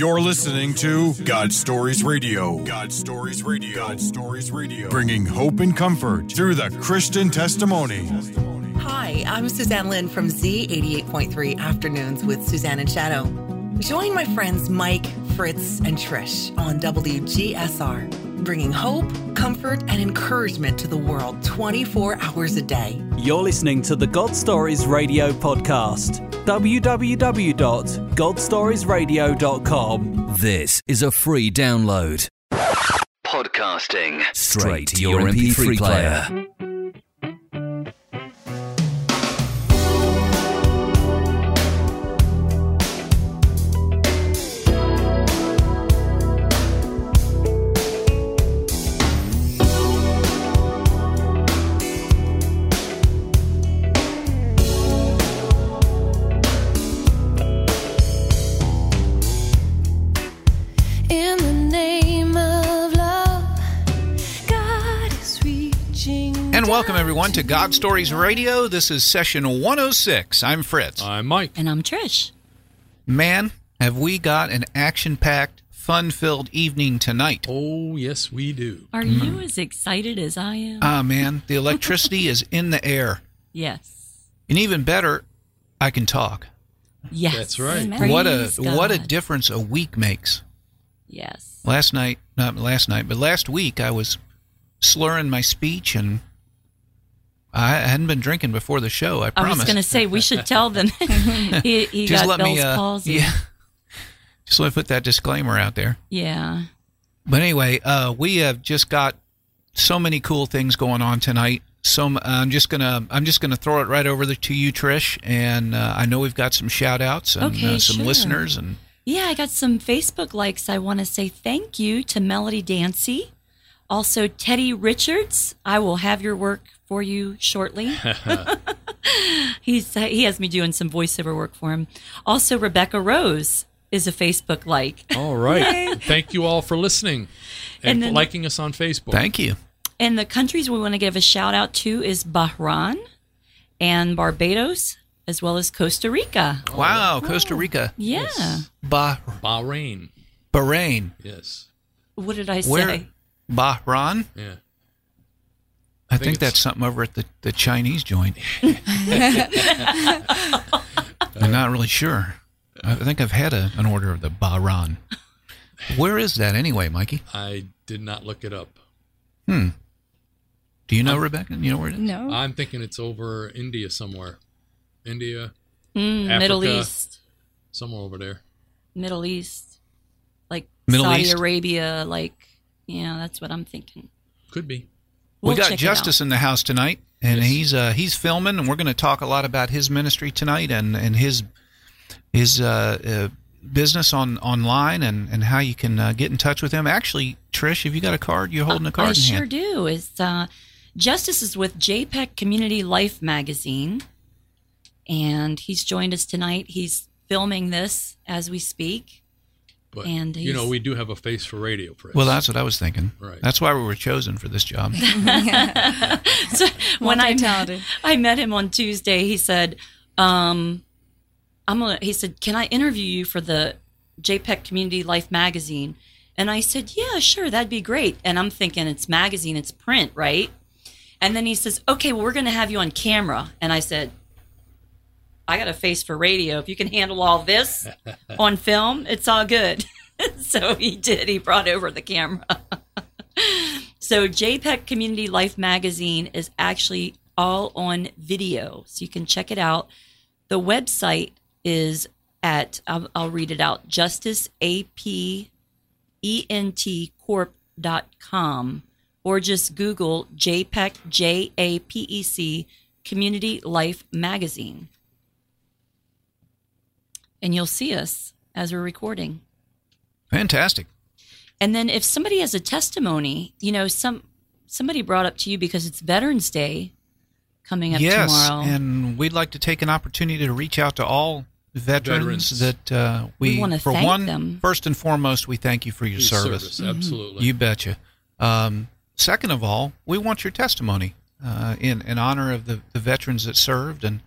You're listening to God Stories Radio. God Stories Radio. God Stories Radio. Bringing hope and comfort through the Christian testimony. Hi, I'm Suzanne Lynn from Z88.3 Afternoons with Suzanne and Shadow. Join my friends Mike, Fritz, and Trish on WGSR, bringing hope, comfort, and encouragement to the world 24 hours a day. You're listening to the God Stories Radio podcast. www.godstoriesradio.com. This is a free download. Podcasting. Straight to your MP3 player. And welcome everyone to God Stories Radio. This is session 106. I'm Fritz. I'm Mike. And I'm Trish. Man, have we got an action-packed, fun-filled evening tonight. Oh, yes, we do. Are you as excited as I am? Ah, man, the electricity is in the air. yes. And even better, I can talk. Yes. That's right. Praise what a God. what a difference a week makes. Yes. Last night, not last night, but last week I was slurring my speech and I hadn't been drinking before the show, I I was going to say we should tell them he, he Just got let Bell's me uh, palsy. yeah. Just let me put that disclaimer out there. Yeah. But anyway, uh, we have just got so many cool things going on tonight. So I'm just gonna I'm just gonna throw it right over the, to you, Trish. And uh, I know we've got some shout outs and Okay, uh, some sure. listeners and Yeah, I got some Facebook likes. I want to say thank you to Melody Dancy. Also, Teddy Richards. I will have your work for you shortly. He's he has me doing some voiceover work for him. Also, Rebecca Rose is a Facebook like. All right. Thank you all for listening and, And then- liking us on Facebook. thank you. And the countries we want to give a shout out to is Bahrain and Barbados, as well as Costa Rica. Wow, Costa Rica, Yeah. bah- Bahrain. Bahrain, Yes. What did I say? where Bahrain. Yeah. I, think think, that's something over at the, the Chinese joint. I'm not really sure. I think I've had a, an order of the Bahrain. Where is that anyway, Mikey? I did not look it up. Hmm. Do you know, Rebecca? You know where it is? No. I'm thinking it's over India somewhere. India, Mm, Middle East. somewhere over there. Middle East. Like Middle Saudi East? Arabia. Like, yeah, that's what I'm thinking. Could be. We'll we got Justice in the house tonight, and Yes. he's uh, he's filming, and we're going to talk a lot about his ministry tonight and and his his uh, uh, business on online and and how you can uh, get in touch with him. Actually, Trish, have you got a card? You're holding a card I sure hand. do. It's uh, Justice is with JPEG Community Life magazine, and he's joined us tonight. He's filming this as we speak. But, And you know, we do have a face for radio, Chris. Well, that's what I was thinking. Right. That's why we were chosen for this job. So when I Multi-talented. I met him on Tuesday, he said, um, "I'm gonna." He said, "Can I interview you for the JPEG Community Life magazine?" And I said, "Yeah, sure, that'd be great." And I'm thinking it's magazine, it's print, right? And then he says, "Okay, well, we're going to have you on camera." And I said, "I got a face for radio. If you can handle all this on film, it's all good." so he did. He brought over the camera. So JPEG Community Life magazine is actually all on video, so you can check it out. The website is at I'll, I'll read it out justiceapentcorp.com or just Google JPEG J A P E C Community Life magazine, and you'll see us as we're recording. Fantastic. And then if somebody has a testimony, you know, some somebody brought up to you because it's Veterans Day coming up yes, tomorrow. and we'd like to take an opportunity to reach out to all veterans, Veterans. that uh, we, We wanna for thank one them. first and foremost we thank you for your His service. Absolutely. You betcha. Um, second of all, we want your testimony uh, in in honor of the, the veterans that served and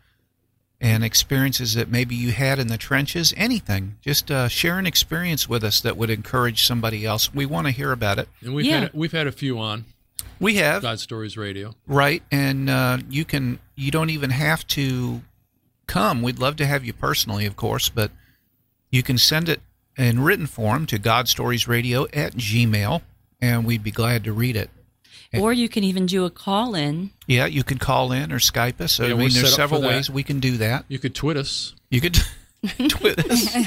and experiences that maybe you had in the trenches. Anything, just uh, share an experience with us that would encourage somebody else. We want to hear about it. And we've Yeah. had we've had a few on We have God Stories Radio. right, and uh, you can. You don't even have to come. We'd love to have you personally, of course, but you can send it in written form to godstoriesradio at gmail, and we'd be glad to read it. Or you can even do a call in. Yeah, you can call in or Skype us. I Yeah, we're mean, set there's up for several that. ways we can do that. You could twit us. You could tweet us,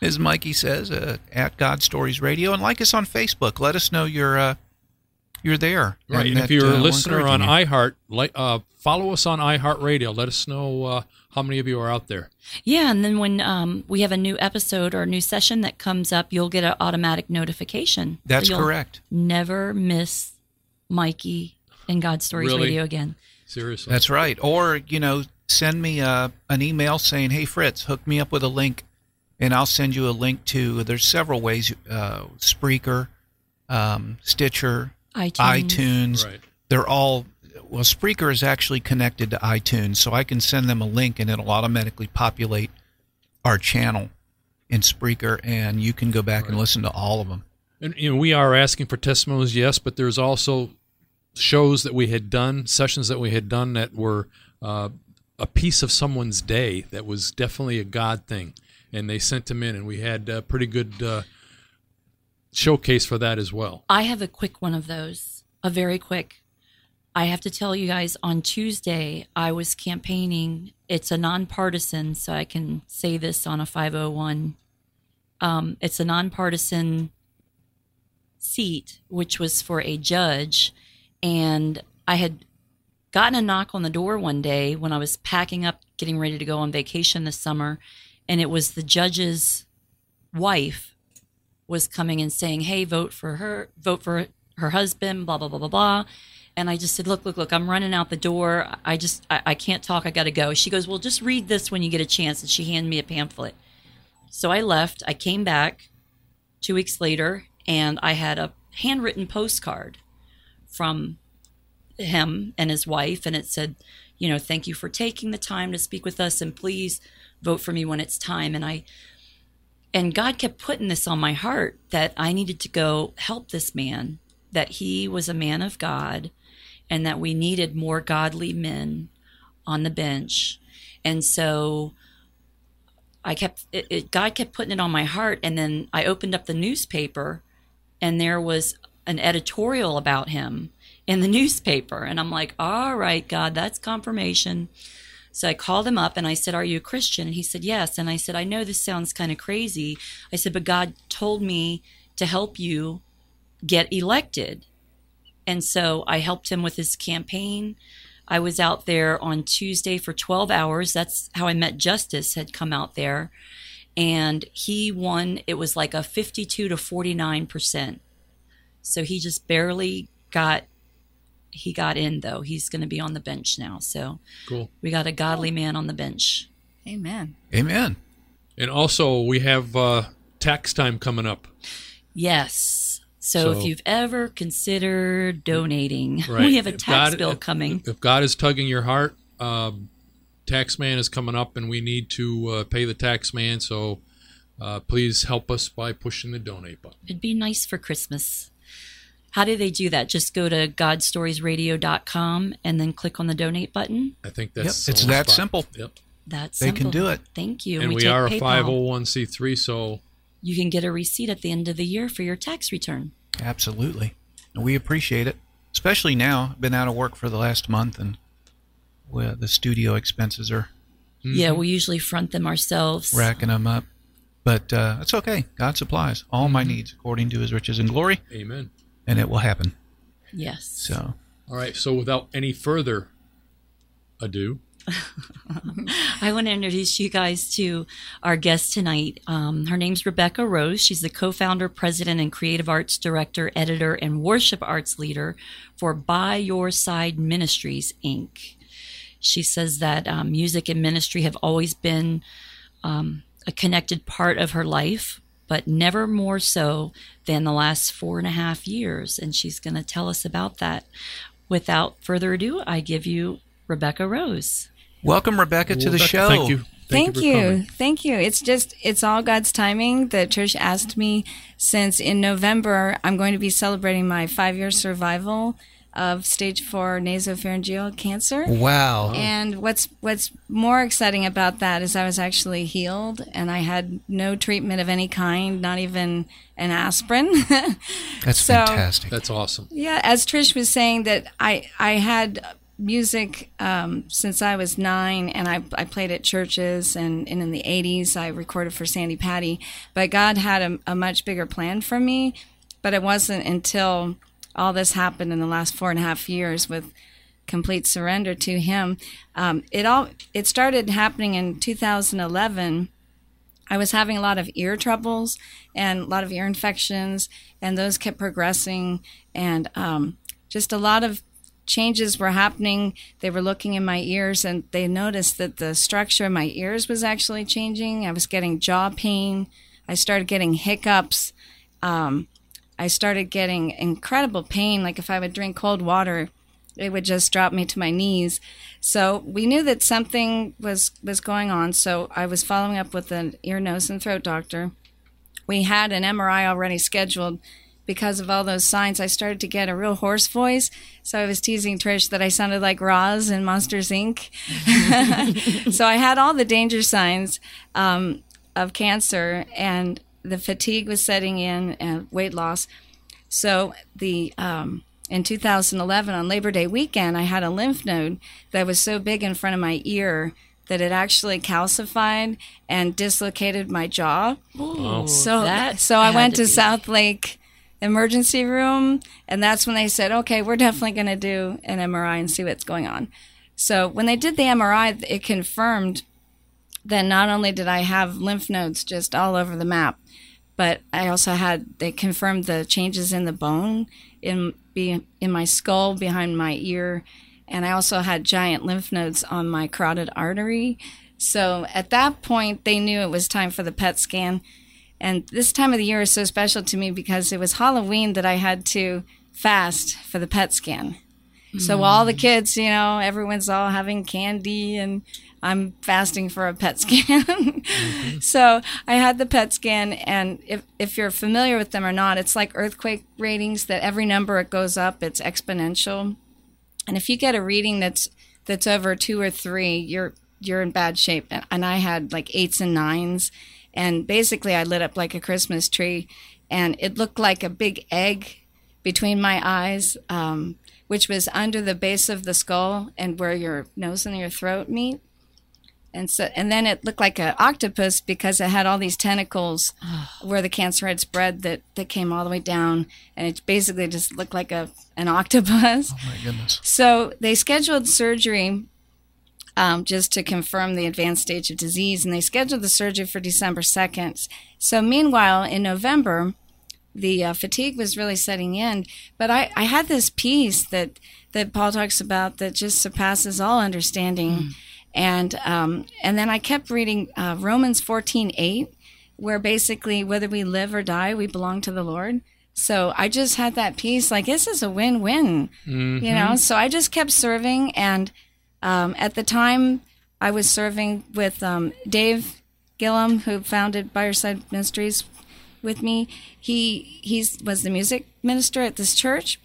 as Mikey says, uh, at God Stories Radio, and like us on Facebook. Let us know you're uh, you're there. Right. And that, if you're uh, a we're listener on encouraging you. iHeart, like uh, follow us on iHeartRadio. Let us know uh, how many of you are out there. Yeah, and then when um, we have a new episode or a new session that comes up, you'll get an automatic notification. That's You'll correct. Never miss Mikey and God Stories Really? Radio again. Seriously. That's right. Or you know, send me uh, an email saying, "Hey Fritz, hook me up with a link," and I'll send you a link to. There's several ways: uh, Spreaker, um, Stitcher, iTunes. iTunes. Right. They're all well. Spreaker is actually connected to iTunes, so I can send them a link, and it'll automatically populate our channel in Spreaker, and you can go back and listen to all of them. And you know, we are asking for testimonies, yes, but there's also shows that we had done, sessions that we had done that were uh, a piece of someone's day that was definitely a God thing, and they sent them in, and we had a pretty good uh, showcase for that as well. I have a quick one of those, a very quick. I have to tell you guys on Tuesday, I was campaigning. It's a nonpartisan, so I can say this on a 501. Um, it's a nonpartisan seat, which was for a judge. And I had gotten a knock on the door one day when I was packing up, getting ready to go on vacation this summer. And it was the judge's wife was coming and saying, "Hey, vote for her, vote for her husband." Blah blah blah blah blah. And I just said, "Look, look, look! I'm running out the door. I just, I, I can't talk. I got to go." She goes, "Well, just read this when you get a chance." And she handed me a pamphlet. So I left. I came back two weeks later, and I had a handwritten postcard from him and his wife, and it said, "You know, thank you for taking the time to speak with us, and please vote for me when it's time." And I and God kept putting this on my heart that I needed to go help this man, that he was a man of God, and that we needed more godly men on the bench. And so I kept it, it, God kept putting it on my heart, and then I opened up the newspaper, and there was an editorial about him in the newspaper, and I'm like, "All right, God, that's confirmation." So I called him up and I said, Are you a Christian? And he said, Yes. And I said, I know this sounds kind of crazy. I said, But God told me to help you get elected. And so I helped him with his campaign. I was out there on Tuesday for 12 hours. That's how I met Justice, had come out there. And he won, it was like a 52 to 49%. So he just barely got he got in though. He's going to be on the bench now. So Cool. we got a godly man on the bench. Amen. Amen. And also, we have uh, tax time coming up. Yes. So, if you've ever considered donating, Right. we have a tax God- bill if- coming. If God is tugging your heart, um, tax man is coming up, and we need to uh, pay the tax man. So uh, please help us by pushing the donate button. It'd be nice for Christmas. How do they do that? Just go to godstoriesradio.com and then click on the donate button. I think that's the it's that spot. simple. Yep. That's They can do it. Thank you. And we, take are a 501c3, so You can get a receipt at the end of the year for your tax return. Absolutely. And we appreciate it, especially now. I've been out of work for the last month, and well, the studio expenses are Yeah, we usually front them ourselves. racking them up. But uh, it's okay. God supplies all my needs according to his riches and glory, amen. and it will happen. Yes. So, All right, so without any further ado, I want to introduce you guys to our guest tonight. Um, her name's Rebecca Rose. She's the co founder, president, and creative arts director, editor, and worship arts leader for By Your Side Ministries, Inc. She says that um, music and ministry have always been um, a connected part of her life, but never more so than the last four and a half years. And she's going to tell us about that. Without further ado, I give you Rebecca Rose. Welcome, Rebecca, to the Rebecca, show. Thank you. Thank, for you. coming. Thank you. It's just, it's all God's timing that Trish asked me since in November, I'm going to be celebrating my five year survival of stage four nasopharyngeal cancer. Wow. And what's what's more exciting about that is I was actually healed and I had no treatment of any kind, not even an aspirin. That's so- fantastic. That's awesome. yeah, as Trish was saying that I I had music um, since I was nine, and I I played at churches, and, and in the '80s I recorded for Sandi Patty. But God had a, a much bigger plan for me. But it wasn't until all this happened in the last four and a half years with complete surrender to Him. Um, it all it started happening in 2011. I was having a lot of ear troubles and a lot of ear infections, and those kept progressing, and um, just a lot of changes were happening. They were looking in my ears, and they noticed that the structure of my ears was actually changing. I was getting jaw pain. I started getting hiccups. Um, I started getting incredible pain. Like if I would drink cold water, it would just drop me to my knees. So we knew that something was was going on. So I was following up with an ear, nose, and throat doctor. We had an MRI already scheduled. Because of all those signs, I started to get a real hoarse voice. So I was teasing Trish that I sounded like Roz in Monsters Inc. so I had all the danger signs um, of cancer, and the fatigue was setting in, and weight loss. So the um, in 2011 on Labor Day weekend, I had a lymph node that was so big in front of my ear that it actually calcified and dislocated my jaw. So that so I went to to South Lake emergency room and that's when they said, "Okay, we're definitely going to do an MRI and see what's going on." So when they did the MRI, it confirmed that not only did I have lymph nodes just all over the map, but I also had they confirmed the changes in the bone in be in my skull behind my ear, and I also had giant lymph nodes on my carotid artery. So at that point, they knew it was time for the PET scan. And this time of the year is so special to me because it was Halloween that I had to fast for the PET scan. So all the mm. kids, you know, everyone's all having candy and I'm fasting for a PET scan. So I had the PET scan and if, if you're familiar with them or not, it's like earthquake ratings that every number it goes up, it's exponential. And if you get a reading that's that's over two or three, you're you're in bad shape. And, and I had like eights and nines, and basically I lit up like a Christmas tree, and it looked like a big egg between my eyes, um, which was under the base of the skull and where your nose and your throat meet. And so, and then it looked like an octopus because it had all these tentacles where the cancer had spread that, that came all the way down, and it basically just looked like a an octopus. Oh my goodness. So they scheduled surgery um, just to confirm the advanced stage of disease, and they scheduled the surgery for December 2nd. So meanwhile, in November, the uh, fatigue was really setting in, but I, I had this peace that, that Paul talks about that just surpasses all understanding. And, um, and then I kept reading uh, Romans 14 8, where basically, whether we live or die, we belong to the Lord. So I just had that peace, like this is a win-win, you know. So I just kept serving, and um, at the time, I was serving with um, Dave Gillum, who founded By Your Side Ministries with me. He he's was the music minister at this church,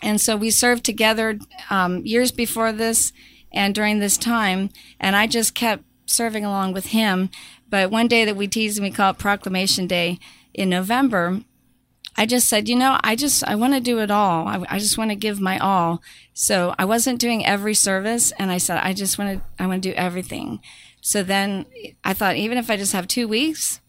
and so we served together um, years before this and during this time, and I just kept serving along with him. But one day that we teased and we call it Proclamation Day in November, I just said, you know, I just I want to do it all. I, I just want to give my all. So I wasn't doing every service, and I said I just want to I want to do everything. So then I thought, even if I just have two weeks,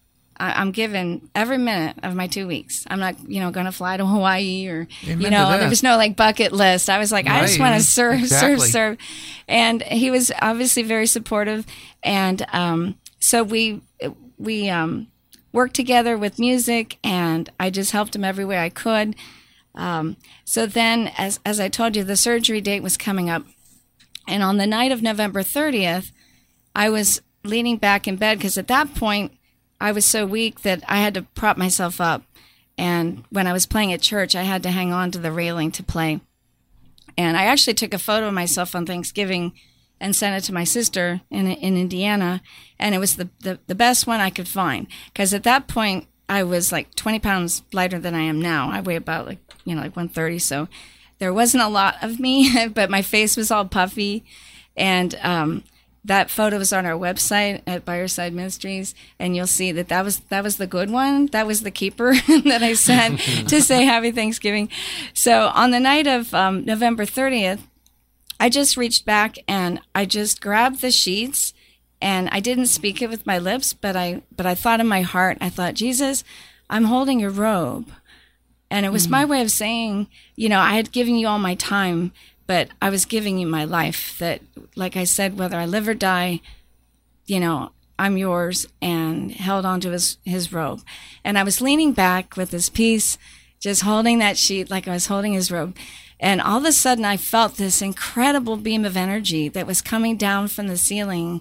I, I'm giving every minute of my two weeks. I'm not, you know, going to fly to Hawaii or, Amen you know, there was no like bucket list. I was like, I just want to serve, Exactly. serve, serve. And he was obviously very supportive. And um, so we, we um, worked together with music and I just helped him every way I could. Um, so then, as, as I told you, the surgery date was coming up. And on the night of November 30th, I was leaning back in bed because at that point I was so weak that I had to prop myself up. And when I was playing at church, I had to hang on to the railing to play. And I actually took a photo of myself on Thanksgiving and sent it to my sister in in Indiana, and it was the the, the best one I could find because at that point I was like 20 pounds lighter than I am now. I weigh about like you know like 130, so there wasn't a lot of me, but my face was all puffy, and um, that photo is on our website at By Your Side Ministries, and you'll see that that was that was the good one. That was the keeper that I sent to say Happy Thanksgiving. So on the night of um, November 30th, I just reached back and I just grabbed the sheets, and I didn't speak it with my lips, but I but I thought in my heart, I thought, Jesus, I'm holding your robe. And it was my way of saying, you know, I had given you all my time, but I was giving you my life. That, like I said, whether I live or die, you know, I'm yours, and held onto his, his robe. And I was leaning back with his peace, just holding that sheet like I was holding his robe. And all of a sudden, I felt this incredible beam of energy that was coming down from the ceiling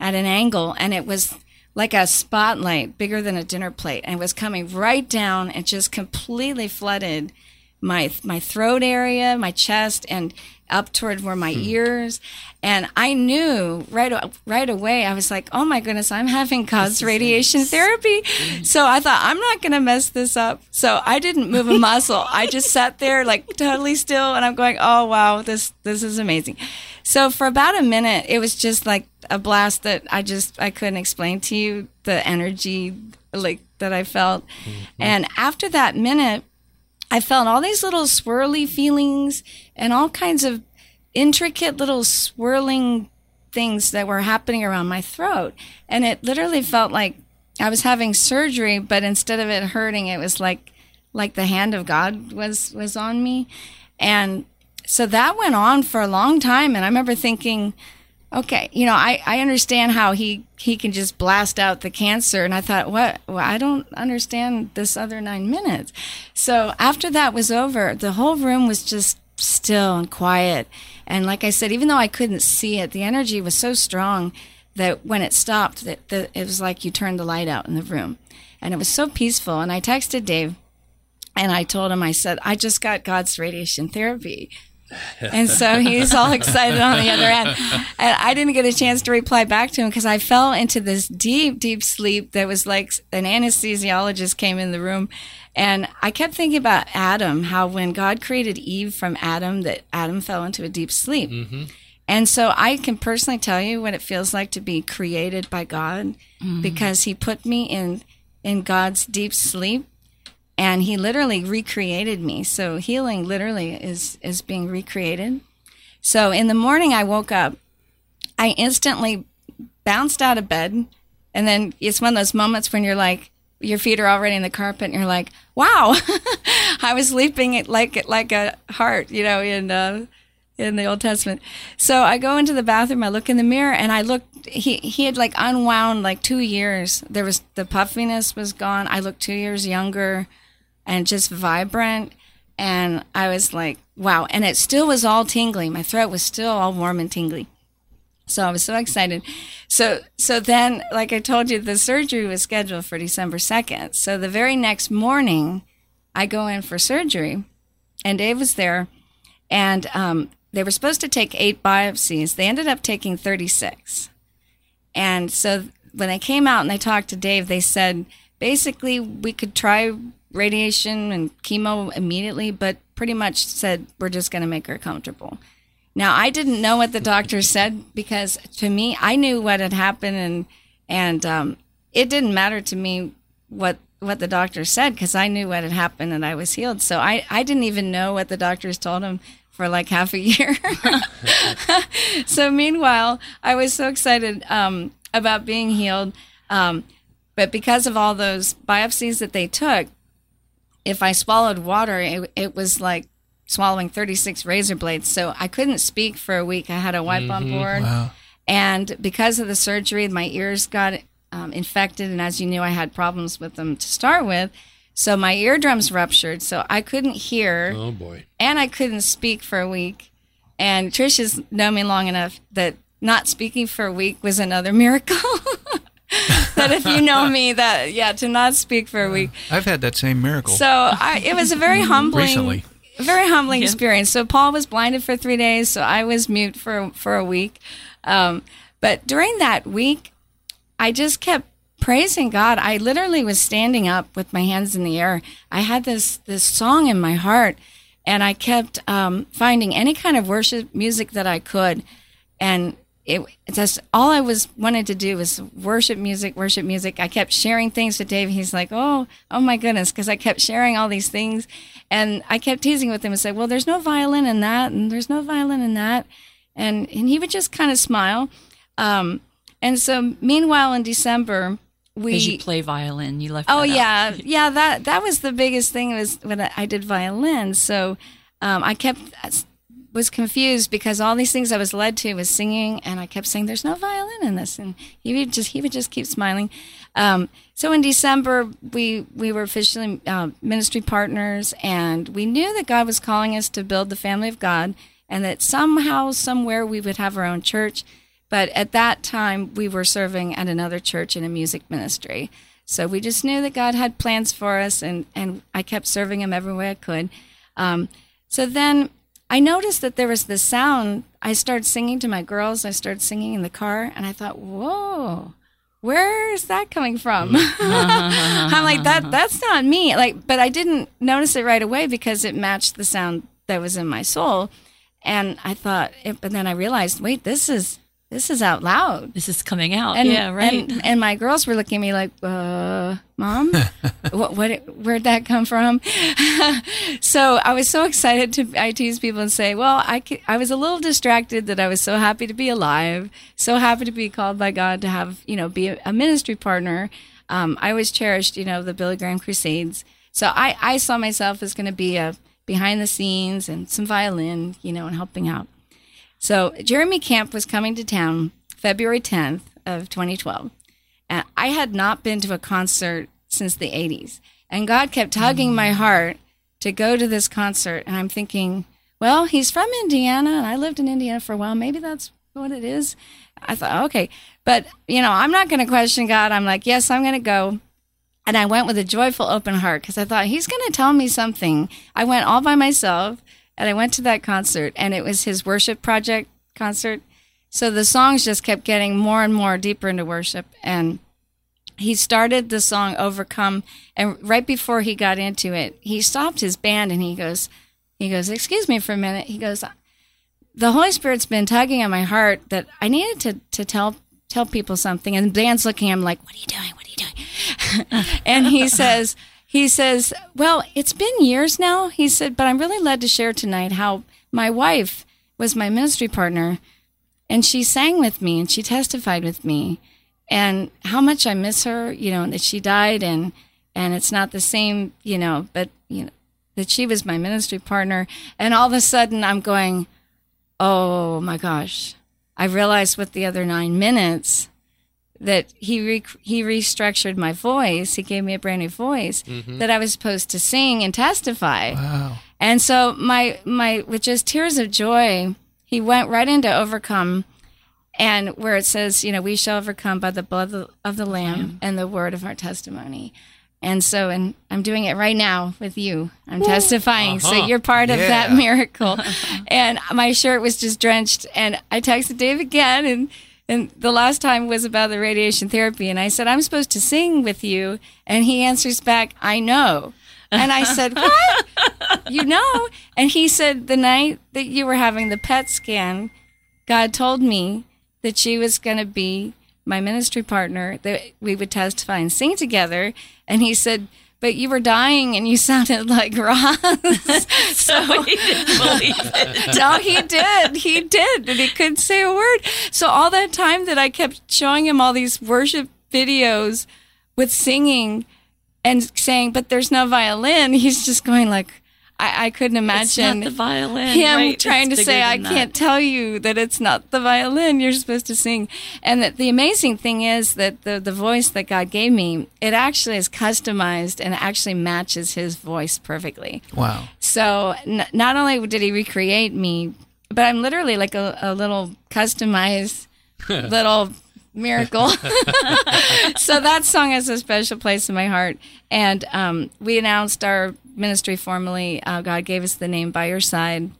at an angle, and it was like a spotlight bigger than a dinner plate and it was coming right down and just completely flooded my my throat area, my chest and up toward where my ears and I knew right right away I was like, "Oh my goodness, I'm having God's radiation therapy." So I thought, "I'm not going to mess this up." So I didn't move a muscle. I just sat there like totally still and I'm going, "Oh wow, this this is amazing." So for about a minute, it was just like a blast that I just I couldn't explain to you the energy like that I felt. And after that minute, I felt all these little swirly feelings and all kinds of intricate little swirling things that were happening around my throat. And it literally felt like I was having surgery, but instead of it hurting, it was like like the hand of God was was on me. And so that went on for a long time and I remember thinking okay, you know, I, I understand how he, he can just blast out the cancer. And I thought, what? Well, I don't understand this other nine minutes. So after that was over, the whole room was just still and quiet. And like I said, even though I couldn't see it, the energy was so strong that when it stopped, that, that it was like you turned the light out in the room. And it was so peaceful. And I texted Dave and I told him, I said, I just got God's radiation therapy and so he's all excited on the other end. And I didn't get a chance to reply back to him because I fell into this deep, deep sleep that was like an anesthesiologist came in the room. And I kept thinking about Adam, how when God created Eve from Adam, that Adam fell into a deep sleep. Mm-hmm. And so I can personally tell you what it feels like to be created by God mm-hmm. because he put me in in God's deep sleep and he literally recreated me. So healing literally is is being recreated. So in the morning I woke up, I instantly bounced out of bed, and then it's one of those moments when you're like your feet are already in the carpet and you're like, "Wow, I was leaping like like a hart," you know, in uh, in the Old Testament. So I go into the bathroom, I look in the mirror, and I look. He he had like unwound like two years. There was the puffiness was gone. I looked two years younger and just vibrant. And I was like, wow. And it still was all tingly. My throat was still all warm and tingly. So I was so excited. So so then, like I told you, the surgery was scheduled for December 2nd. So the very next morning, I go in for surgery, and Dave was there, and um, they were supposed to take eight biopsies. They ended up taking 36. And so when they came out and they talked to Dave, they said basically we could try radiation and chemo immediately, but pretty much said we're just going to make her comfortable. Now I didn't know what the doctor said because to me I knew what had happened and and um, it didn't matter to me what what the doctor said because I knew what had happened and I was healed. So I I didn't even know what the doctors told him for like half a year. so meanwhile, I was so excited um, about being healed. Um, but because of all those biopsies that they took, if I swallowed water, it, it was like swallowing 36 razor blades. So I couldn't speak for a week. I had a wipe on board. And because of the surgery, my ears got um, infected. And as you knew, I had problems with them to start with. So my eardrums ruptured. So I couldn't hear Oh boy. and I couldn't speak for a week. And Trish has known me long enough that not speaking for a week was another miracle. that if you know me, that yeah, to not speak for a week. I've had that same miracle. So I, it was a very humbling. Recently. very humbling Yeah. experience. So Paul was blinded for three days, so I was mute for for a week. Um, but during that week, I just kept praising God. I literally was standing up with my hands in the air. I had this this song in my heart, and I kept um, finding any kind of worship music that I could, and it just all I was wanted to do was worship music, worship music. I kept sharing things with Dave. He's like, "Oh, oh my goodness," because I kept sharing all these things, and I kept teasing with him and said, "Well, there's no violin in that, and there's no violin in that," and and he would just kind of smile. Um, and so, meanwhile, in December, we you play violin, you left. Oh yeah, yeah. That that was the biggest thing was when I I did violin. So um, I kept was confused because all these things I was led to was singing, and I kept saying, "There's no violin in this," and he would just he would just keep smiling. Um, so in December, we we were officially uh, ministry partners, and we knew that God was calling us to build the family of God, and that somehow, somewhere, we would have our own church. But at that time, we were serving at another church in a music ministry. So we just knew that God had plans for us, and, and I kept serving Him every way I could. Um, so then I noticed that there was this sound. I started singing to my girls. I started singing in the car, and I thought, whoa, where is that coming from? Mm-hmm. I'm like, that that's not me. Like, but I didn't notice it right away because it matched the sound that was in my soul. And I thought, eh, but then I realized, wait, this is this is out loud. This is coming out. And, yeah, right. And, and my girls were looking at me like, uh, "Mom, what, what? Where'd that come from?" so I was so excited to I tease people and say, "Well, I, I was a little distracted that I was so happy to be alive, so happy to be called by God to have you know be a, a ministry partner. Um, I always cherished you know the Billy Graham Crusades, so I I saw myself as going to be a behind the scenes and some violin, you know, and helping out." So Jeremy Camp was coming to town February 10th of 2012. And I had not been to a concert since the 80s. And God kept tugging my mm. heart to go to this concert. And I'm thinking, well, he's from Indiana and I lived in Indiana for a while. Maybe that's what it is. I thought, okay. But, you know, I'm not going to question God. I'm like, yes, I'm going to go. And I went with a joyful, open heart because I thought he's going to tell me something. I went all by myself and I went to that concert, and it was his worship project concert. So the songs just kept getting more and more deeper into worship. And he started the song Overcome. And right before he got into it, he stopped his band and he goes, he goes, excuse me for a minute. He goes, the Holy Spirit's been tugging at my heart that I needed to, to tell tell people something. And the band's looking at him like, what are you doing? What are you doing? and he says, he says, well, it's been years now. He said, but I'm really led to share tonight how my wife was my ministry partner and she sang with me and she testified with me and how much I miss her, you know, that she died and, and it's not the same, you know, but, you know, that she was my ministry partner. And all of a sudden I'm going, oh my gosh, I realized with the other nine minutes that he re- he restructured my voice. He gave me a brand new voice mm-hmm. that I was supposed to sing and testify. Wow. And so my my with just tears of joy, he went right into overcome, and where it says, you know, we shall overcome by the blood of the, of the lamb and the word of our testimony. And so, and I'm doing it right now with you. I'm testifying. So uh-huh. you're part of that miracle. and my shirt was just drenched. And I texted Dave again. And, and the last time was about the radiation therapy. And I said, I'm supposed to sing with you. And he answers back, I know. And I said, What? you know? And he said, The night that you were having the PET scan, God told me that she was going to be my ministry partner, that we would testify and sing together. And he said, but you were dying and you sounded like Roz. so he didn't believe it. no, he did. He did. And he couldn't say a word. So all that time that I kept showing him all these worship videos with singing and saying, but there's no violin, he's just going like, I, I couldn't It's imagine not the violin. him right? trying It's to say, I than can't tell you that it's not the violin you're supposed to sing. And that the amazing thing is that the, the voice that God gave me, it actually is customized and actually matches his voice perfectly. Wow. So n- not only did he recreate me, but I'm literally like a, a little customized little miracle. so that song has a special place in my heart. And um, we announced our ministry formally. Uh, God gave us the name By Your Side.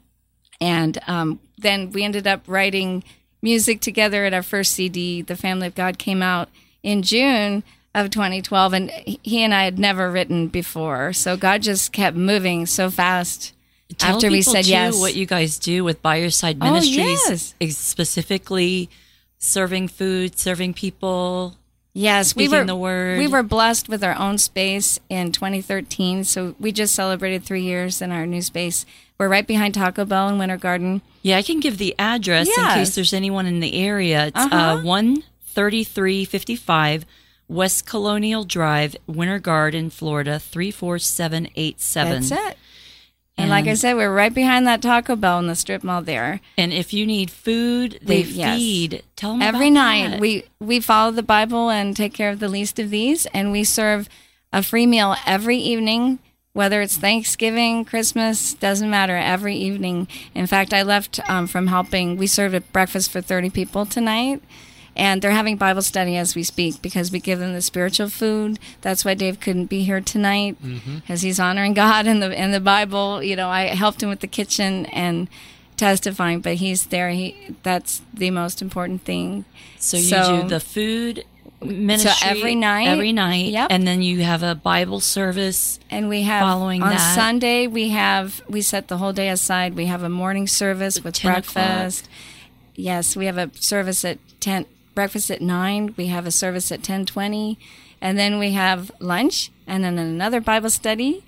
And um, then we ended up writing music together at our first CD. The Family of God came out in June of 2012. And he and I had never written before. So God just kept moving so fast. Tell after we said too, yes. what you guys do with By Your Side Oh, Ministries, yes. is specifically serving food, serving people. Yes, we were the word. We were blessed with our own space in 2013. So we just celebrated three years in our new space. We're right behind Taco Bell in Winter Garden. Yeah, I can give the address in case there's anyone in the area. It's Uh-huh. uh, one thirty three fifty five West Colonial Drive, Winter Garden, Florida three four seven eight seven. That's it. And, like I said, we're right behind that Taco Bell in the strip mall there. And if you need food, they We- yes. feed. Tell them Every about night that. we we follow the Bible and take care of the least of these, and we serve a free meal every evening. Whether it's Thanksgiving, Christmas, doesn't matter. Every evening. In fact, I left um, from helping. We served a breakfast for thirty people tonight, and they're having Bible study as we speak because we give them the spiritual food. That's why Dave couldn't be here tonight mm-hmm. because he's honoring God and the and the Bible. You know, I helped him with the kitchen and testifying, but he's there. He that's the most important thing. So you do the food ministry so every night- every night, Yep. and then you have a Bible service. and we have following on that. Sunday we have we set the whole day aside. We have a morning service with 10 o'clock. breakfast. Yes, we have a service at ten breakfast at nine. We have a service at ten twenty, and then we have lunch, and then another Bible study.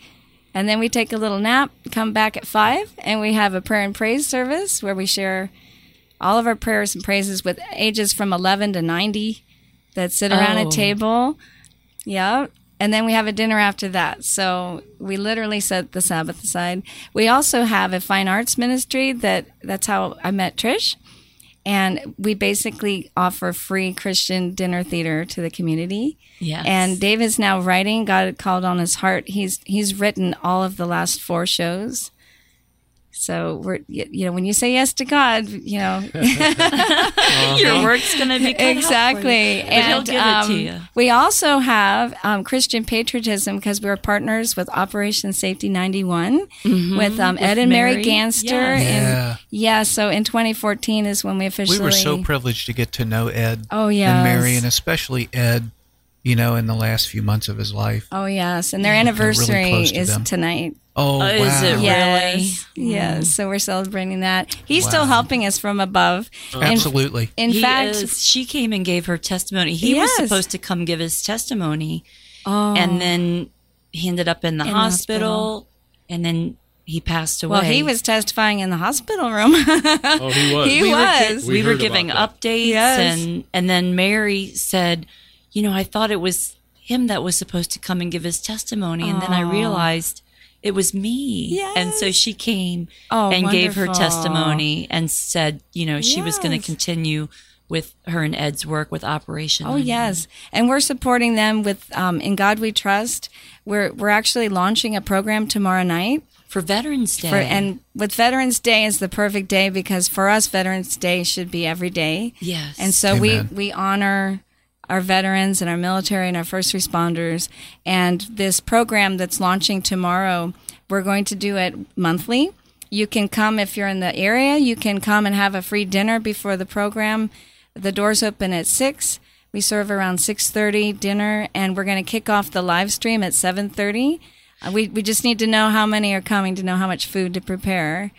And then we take a little nap, come back at five, and we have a prayer and praise service where we share all of our prayers and praises with ages from 11 to 90 that sit around Oh. a table. Yeah. And then we have a dinner after that. So we literally set the Sabbath aside. We also have a fine arts ministry that that's how I met Trish. And we basically offer free Christian dinner theater to the community. Yes. And Dave is now writing. God called on his heart. He's he's written all of the last four shows. So we're you know when you say yes to God, you know Your work's going to be cut for you. exactly. But he'll and give it um, to you. we also have um, Christian patriotism because we're partners with Operation Safety 91 with um, Ed and Mary, Mary. Ganster. Yes. And yeah, so in 2014 is when we officially. We were so privileged to get to know Ed Oh, yeah, and Mary, and especially Ed, you know, in the last few months of his life. Oh yes, and their really anniversary close to is them. tonight. Oh, Oh, wow. is it really? Yes, yes. Mm. So we're celebrating that. He's still helping us from above. In- Absolutely. In, He fact, is- she came and gave her testimony. He was supposed to come give his testimony, oh, and then he ended up in the, In the hospital, and then he passed away. well, he was testifying in the hospital room. Oh, he was. He we were, was. gi- We we were giving updates, Yes. and and then Mary said, "You know, I thought it was him that was supposed to come and give his testimony, and then I realized." It was me. And so she came Oh, and gave her testimony and said, you know, she was going to continue with her and Ed's work with Operation. Oh yes, and we're supporting them with um, "In God We Trust." We're we're actually launching a program tomorrow night. For Veterans Day. For, and with Veterans Day is the perfect day because for us, Veterans Day should be every day. Yes. And so Amen. we we honor our veterans and our military and our first responders. And this program that's launching tomorrow, we're going to do it monthly. You can come if you're in the area. You can come and have a free dinner before the program. The doors open at six. We serve around six thirty dinner, and we're going to kick off the live stream at seven thirty. Uh, we we just need to know how many are coming to know how much food to prepare.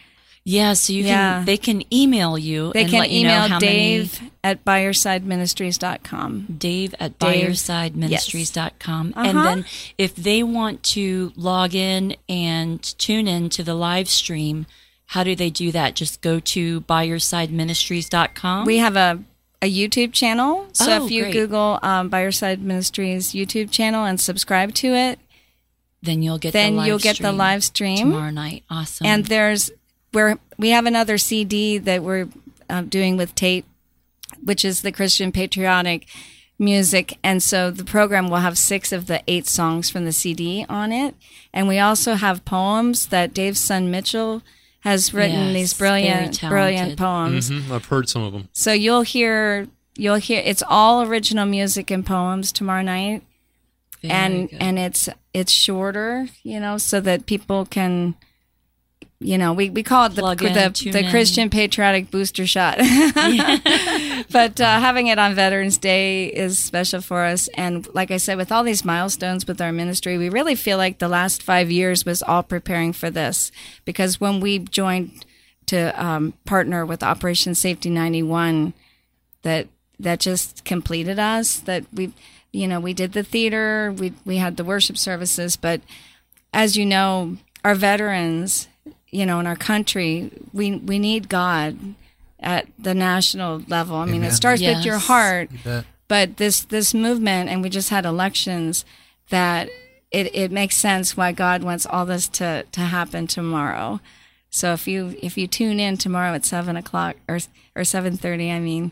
Yeah, so you Yeah. can they can email you They and can let you know email Dave many at byyoursideministries.com. Dave at Dave. byyoursideministries.com. Uh-huh. And then if they want to log in and tune in to the live stream, how do they do that? Just go to byyoursideministries.com. We have a, a YouTube channel. So Oh, if you great. Google um, By Your Side Ministries YouTube channel and subscribe to it, then you'll get then the live you'll get the live stream. tomorrow night. Awesome. And there's where we have another CD that we're uh, doing with Tate, which is the Christian patriotic music. And so the program will have six of the eight songs from the CD on it. And we also have poems that Dave's son Mitchell has written Yes, these brilliant, brilliant poems. Mhm, I've heard some of them. So you'll hear you'll hear it's all original music and poems tomorrow night, Very and good. and it's it's shorter, you know, so that people can. You know, we, we call it the in, the, the. Christian patriotic booster shot. but uh, having it on Veterans Day is special for us. And like I said, with all these milestones with our ministry, we really feel like the last five years was all preparing for this. Because when we joined to um, partner with Operation Safety 91, that that just completed us. That we, you know, we did the theater, we we had the worship services, but as you know, our veterans, you know, in our country, we we need God at the national level. I mean, Amen. it starts with your heart, You but this this movement, and we just had elections that it, it makes sense why God wants all this to to happen tomorrow. So if you if you tune in tomorrow at seven o'clock or or seven thirty, I mean,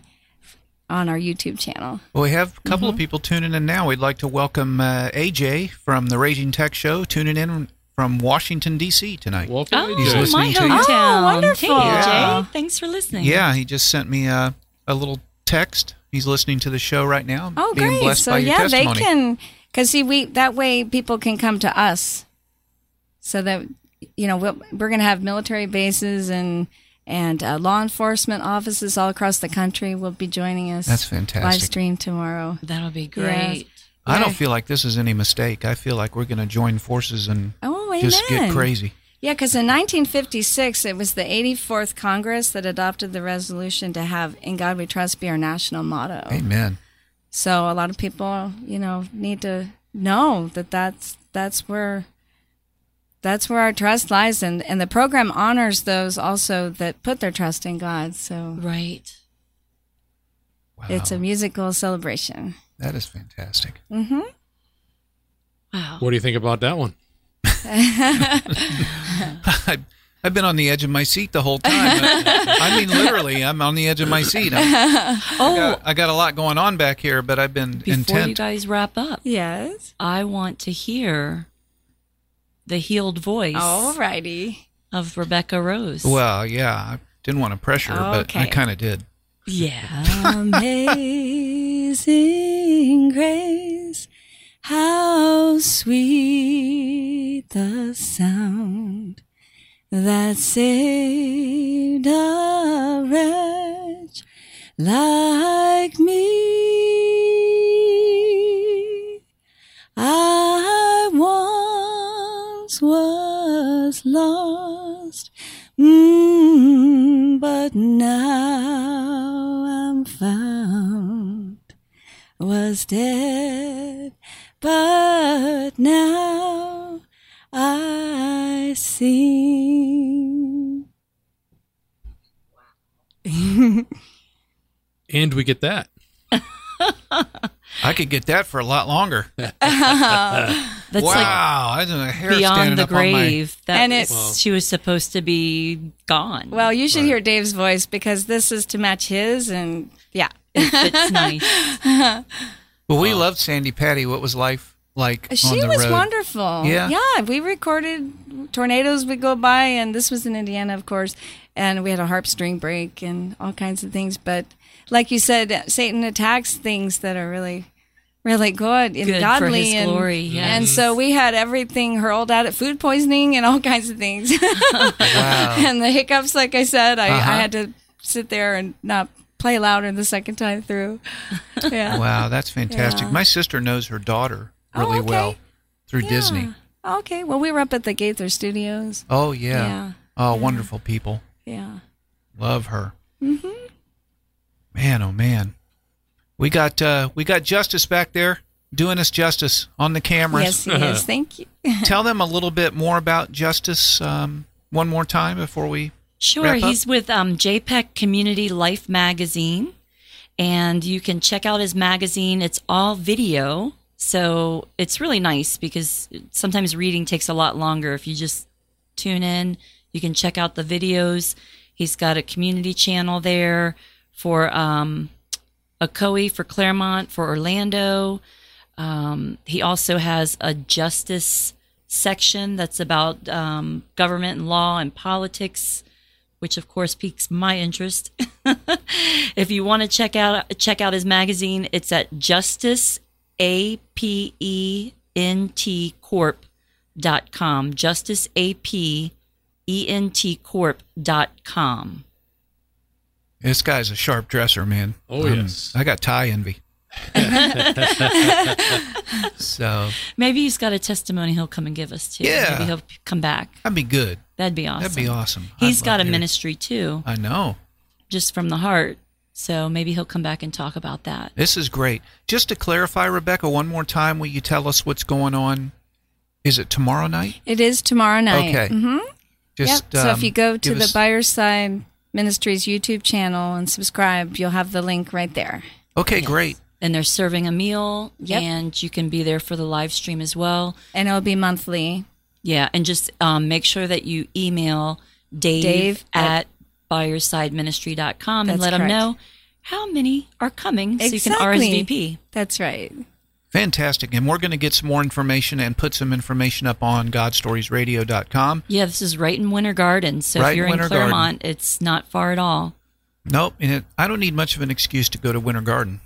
on our YouTube channel. Well, we have a couple Mm-hmm. of people tuning in now. We'd like to welcome uh, AJ from the Raging Tech Show, tuning in from Washington D.C. tonight. Welcome, Oh, He's listening my to you. hometown. Oh, wonderful. Hey, Yeah. AJ. Thanks for listening. Yeah, he just sent me a, a little text. He's listening to the show right now. Oh, being great! blessed So by your yeah, they can because see we that way people can come to us, so that you know we'll, we're going to have military bases and and uh, law enforcement offices all across the country will be joining us. That's fantastic. Live stream tomorrow. That'll be Yes. Great. I don't feel like this is any mistake. I feel like we're going to join forces and Oh, amen. just get crazy. Yeah, because in 1956, it was the 84th Congress that adopted the resolution to have "In God We Trust" be our national motto. Amen. So a lot of people, you know, need to know that that's that's where that's where our trust lies, and and the program honors those also that put their trust in God. So Right. Wow. it's a musical celebration. That is fantastic. Mm-hmm. Wow. What do you think about that one? I, I've been on the edge of my seat the whole time. I mean, literally, I'm on the edge of my seat. I'm, I, Oh, got, I got a lot going on back here, but I've been before you guys wrap up, Yes. I want to hear the healed voice Alrighty. of Rebecca Rose. Well, yeah, I didn't want to pressure her, but I kind of did. yeah. Amazing grace, how sweet the sound that saved a wretch like me. I once was lost, mm, but now I'm found. Was dead, but now I sing. And we get that. I could get that for a lot longer. That's wow, like I don't know, hair beyond the up on my. grave. That And was- it's- she was supposed to be gone. Well, you should hear Dave's voice because this is to match his, and yeah. It's nice. Well, we loved Sandi Patty. What was life like on She the was road? wonderful. Yeah. Yeah. We recorded tornadoes would go by, and this was in Indiana, of course. And we had a harp string break and all kinds of things. But like you said, Satan attacks things that are really, really good and Good for godly. his and, glory, yes. and so we had everything hurled at it food poisoning and all kinds of things. Wow. and the hiccups, like I said, I, Uh-huh. I had to sit there and not play louder the second time through. Yeah. Wow, that's fantastic. Yeah. My sister knows her daughter Oh, really okay. well through Disney. Okay. Well, we were up at the Gaither Studios. Oh yeah. Yeah. Oh, wonderful people. Yeah. Love her. Mm-hmm. Man, oh man, we got uh, we got Justice back there doing us justice on the cameras. Yes, he is. Thank you. Tell them a little bit more about Justice um, one more time before we. Sure, he's with um, JPEG Community Life Magazine, and you can check out his magazine. It's all video, so it's really nice because sometimes reading takes a lot longer. If you just tune in, you can check out the videos. He's got a community channel there for um, Ocoee, for Clermont, for Orlando. Um, he also has a justice section that's about um, government and law and politics which of course piques my interest. if you want to check out check out his magazine, it's at Justice A P E N T Corp dot com. Justice A P E N T Corp dot com. This guy's a sharp dresser, man. Oh, Um, yes. I got tie envy. so Maybe he's got a testimony he'll come and give us too. Yeah. Maybe he'll come back. that'd be good. That'd be awesome. That'd be awesome. He's I'd got a to hear it. ministry too, I know. just from the heart. So maybe he'll come back and talk about that. This is great. Just to clarify, Rebecca, one more time, will you tell us what's going on? Is it tomorrow night? It is tomorrow night. Okay. Mm-hmm. Just yep. So um, if you go to the us- By Your Side Ministries YouTube channel and subscribe, you'll have the link right there. Okay, great. And they're serving a meal, Yep. and you can be there for the live stream as well. And it'll be monthly. Yeah, and just um, make sure that you email Dave, Dave at byyoursideministry.com and That's let him know how many are coming so you can RSVP. That's right. Fantastic. And we're going to get some more information and put some information up on godstoriesradio.com. Yeah, this is right in Winter Garden. So Right if you're in Winter Garden. Clermont, it's not far at all. Nope. And it, I don't need much of an excuse to go to Winter Garden.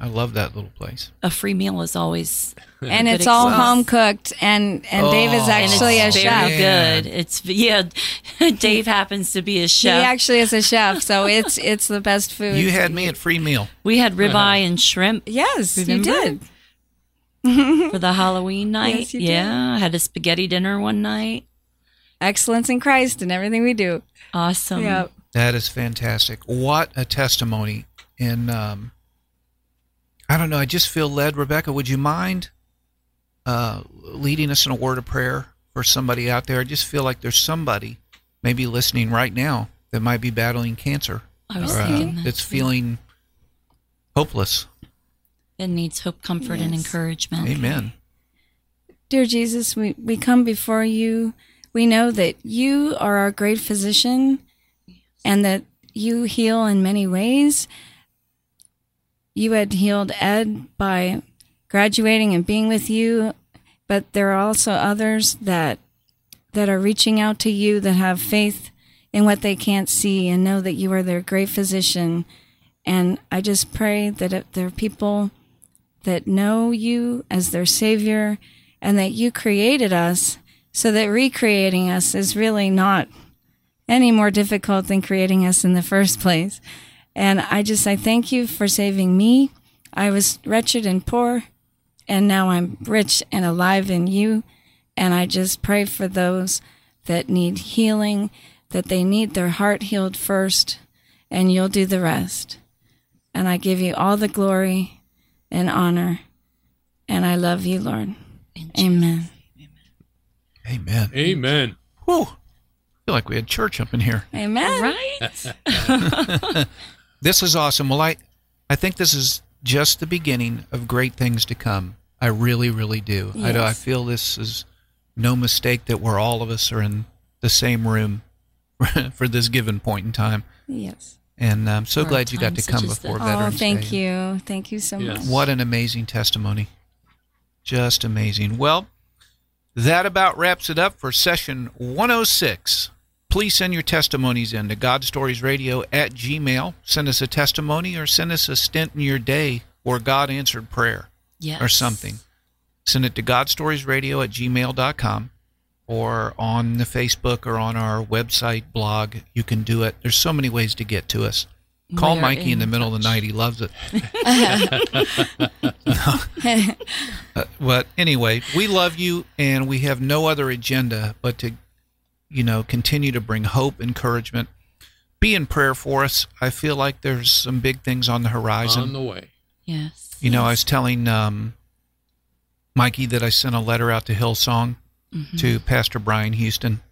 I love that little place. A free meal is always And it's all excuse. home cooked, and and Dave is Oh. And actually a it's chef. very good. It's yeah. Dave happens to be a chef. He actually is a chef, so it's it's the best food. You had me at free meal. we had ribeye and shrimp yes, you did. for the Halloween night. Yes, you did. yeah, I had a spaghetti dinner one night. Excellence in Christ in everything we do. Awesome. yeah. That is fantastic. What a testimony. And um, I don't know. I just feel led. Rebecca, would you mind uh, leading us in a word of prayer for somebody out there? I just feel like there's somebody maybe listening right now that might be battling cancer. I was or, uh, thinking that that's too. feeling hopeless. It needs hope, comfort, and encouragement. Amen. Dear Jesus, we, we come before you. We know that you are our great physician and that you heal in many ways. You had healed Ed by graduating and being with you, but there are also others that that are reaching out to you that have faith in what they can't see and know that you are their great physician. And I just pray that if there are people that know you as their savior and that you created us so that recreating us is really not any more difficult than creating us in the first place. And I just, I thank you for saving me. I was wretched and poor, and now I'm rich and alive in you. And I just pray for those that need healing, that they need their heart healed first, and you'll do the rest. And I give you all the glory and honor. And I love you, Lord. Amen. Amen. Amen. Whew. I feel like we had church up in here. Amen. Right? This is awesome. Well, I, I think this is just the beginning of great things to come. I really, really do. I, do- I feel this is no mistake that we're all of us are in the same room for this given point in time. Yes. And I'm so For a glad you got to come as before this. Oh, thank Day. you. Thank you so Yes. much. What an amazing testimony. Just amazing. Well, that about wraps it up for session 106. Please send your testimonies in to godstoriesradio at gmail. Send us a testimony or send us a stint in your day where God answered prayer Yes. or something. Send it to godstoriesradio at gmail.com or on the Facebook or on our website blog. You can do it. There's so many ways to get to us. Call Mikey in in the middle of the night. He loves it. Uh, but anyway, we love you, and we have no other agenda but to, you know, continue to bring hope, encouragement, be in prayer for us. I feel like there's some big things on the horizon. On the way. Yes. you know, I was telling um, Mikey that I sent a letter out to Hillsong Mm-hmm. to Pastor Brian Houston.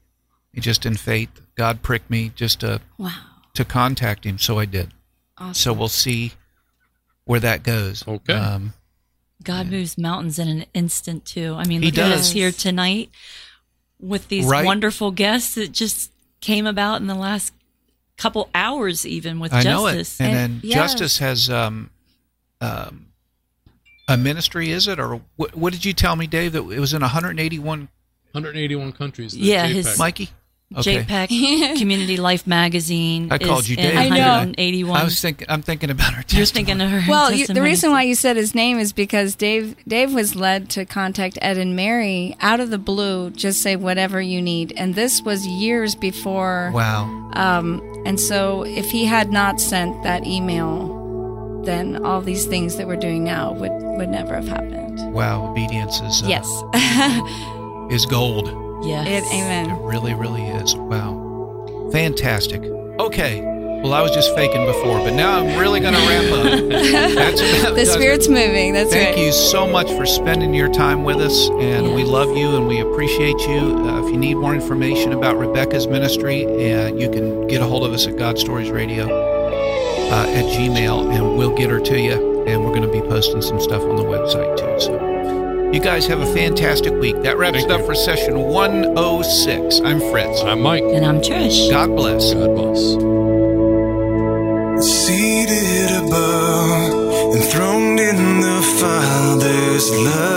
Just in faith, God pricked me just to Wow. to contact him, so I did. Awesome. So we'll see where that goes. Okay. Um, God moves mountains in an instant too. I mean, He look at us does. here tonight with these Right. wonderful guests that just came about in the last couple hours, even with I know it. Justice. And, And- then yes. Justice has um, um, a ministry, is it? Or what, what did you tell me, Dave, that it was in 181? 181 countries. Yeah, JPEG. his- Mikey? Okay. JPEG Community Life Magazine. I called is you in Dave. I know. 181. I was thinking. I'm thinking about her. You're thinking of her. Well, you, the reason why you said his name is because Dave Dave was led to contact Ed and Mary out of the blue, just say whatever you need, and this was years before. Wow. Um, and so, if he had not sent that email, then all these things that we're doing now would would never have happened. Wow. Obedience is uh, Yes, is gold. Yes. it, amen. It really, really is. Wow. Fantastic. Okay. Well, I was just faking before, but now I'm really going to ramp up. That's The does it. spirit's moving. That's Thank right. Thank you so much for spending your time with us, and we love you and we appreciate you. Uh, if you need more information about Rebecca's ministry, uh, you can get a hold of us at God Stories Radio uh, at Gmail, and we'll get her to you. And we're going to be posting some stuff on the website too. So, you guys have a fantastic week. That wraps Thank it up you. for session 106. I'm Fritz. I'm Mike. And I'm Trish. God bless. God bless. Seated above, enthroned in the Father's love,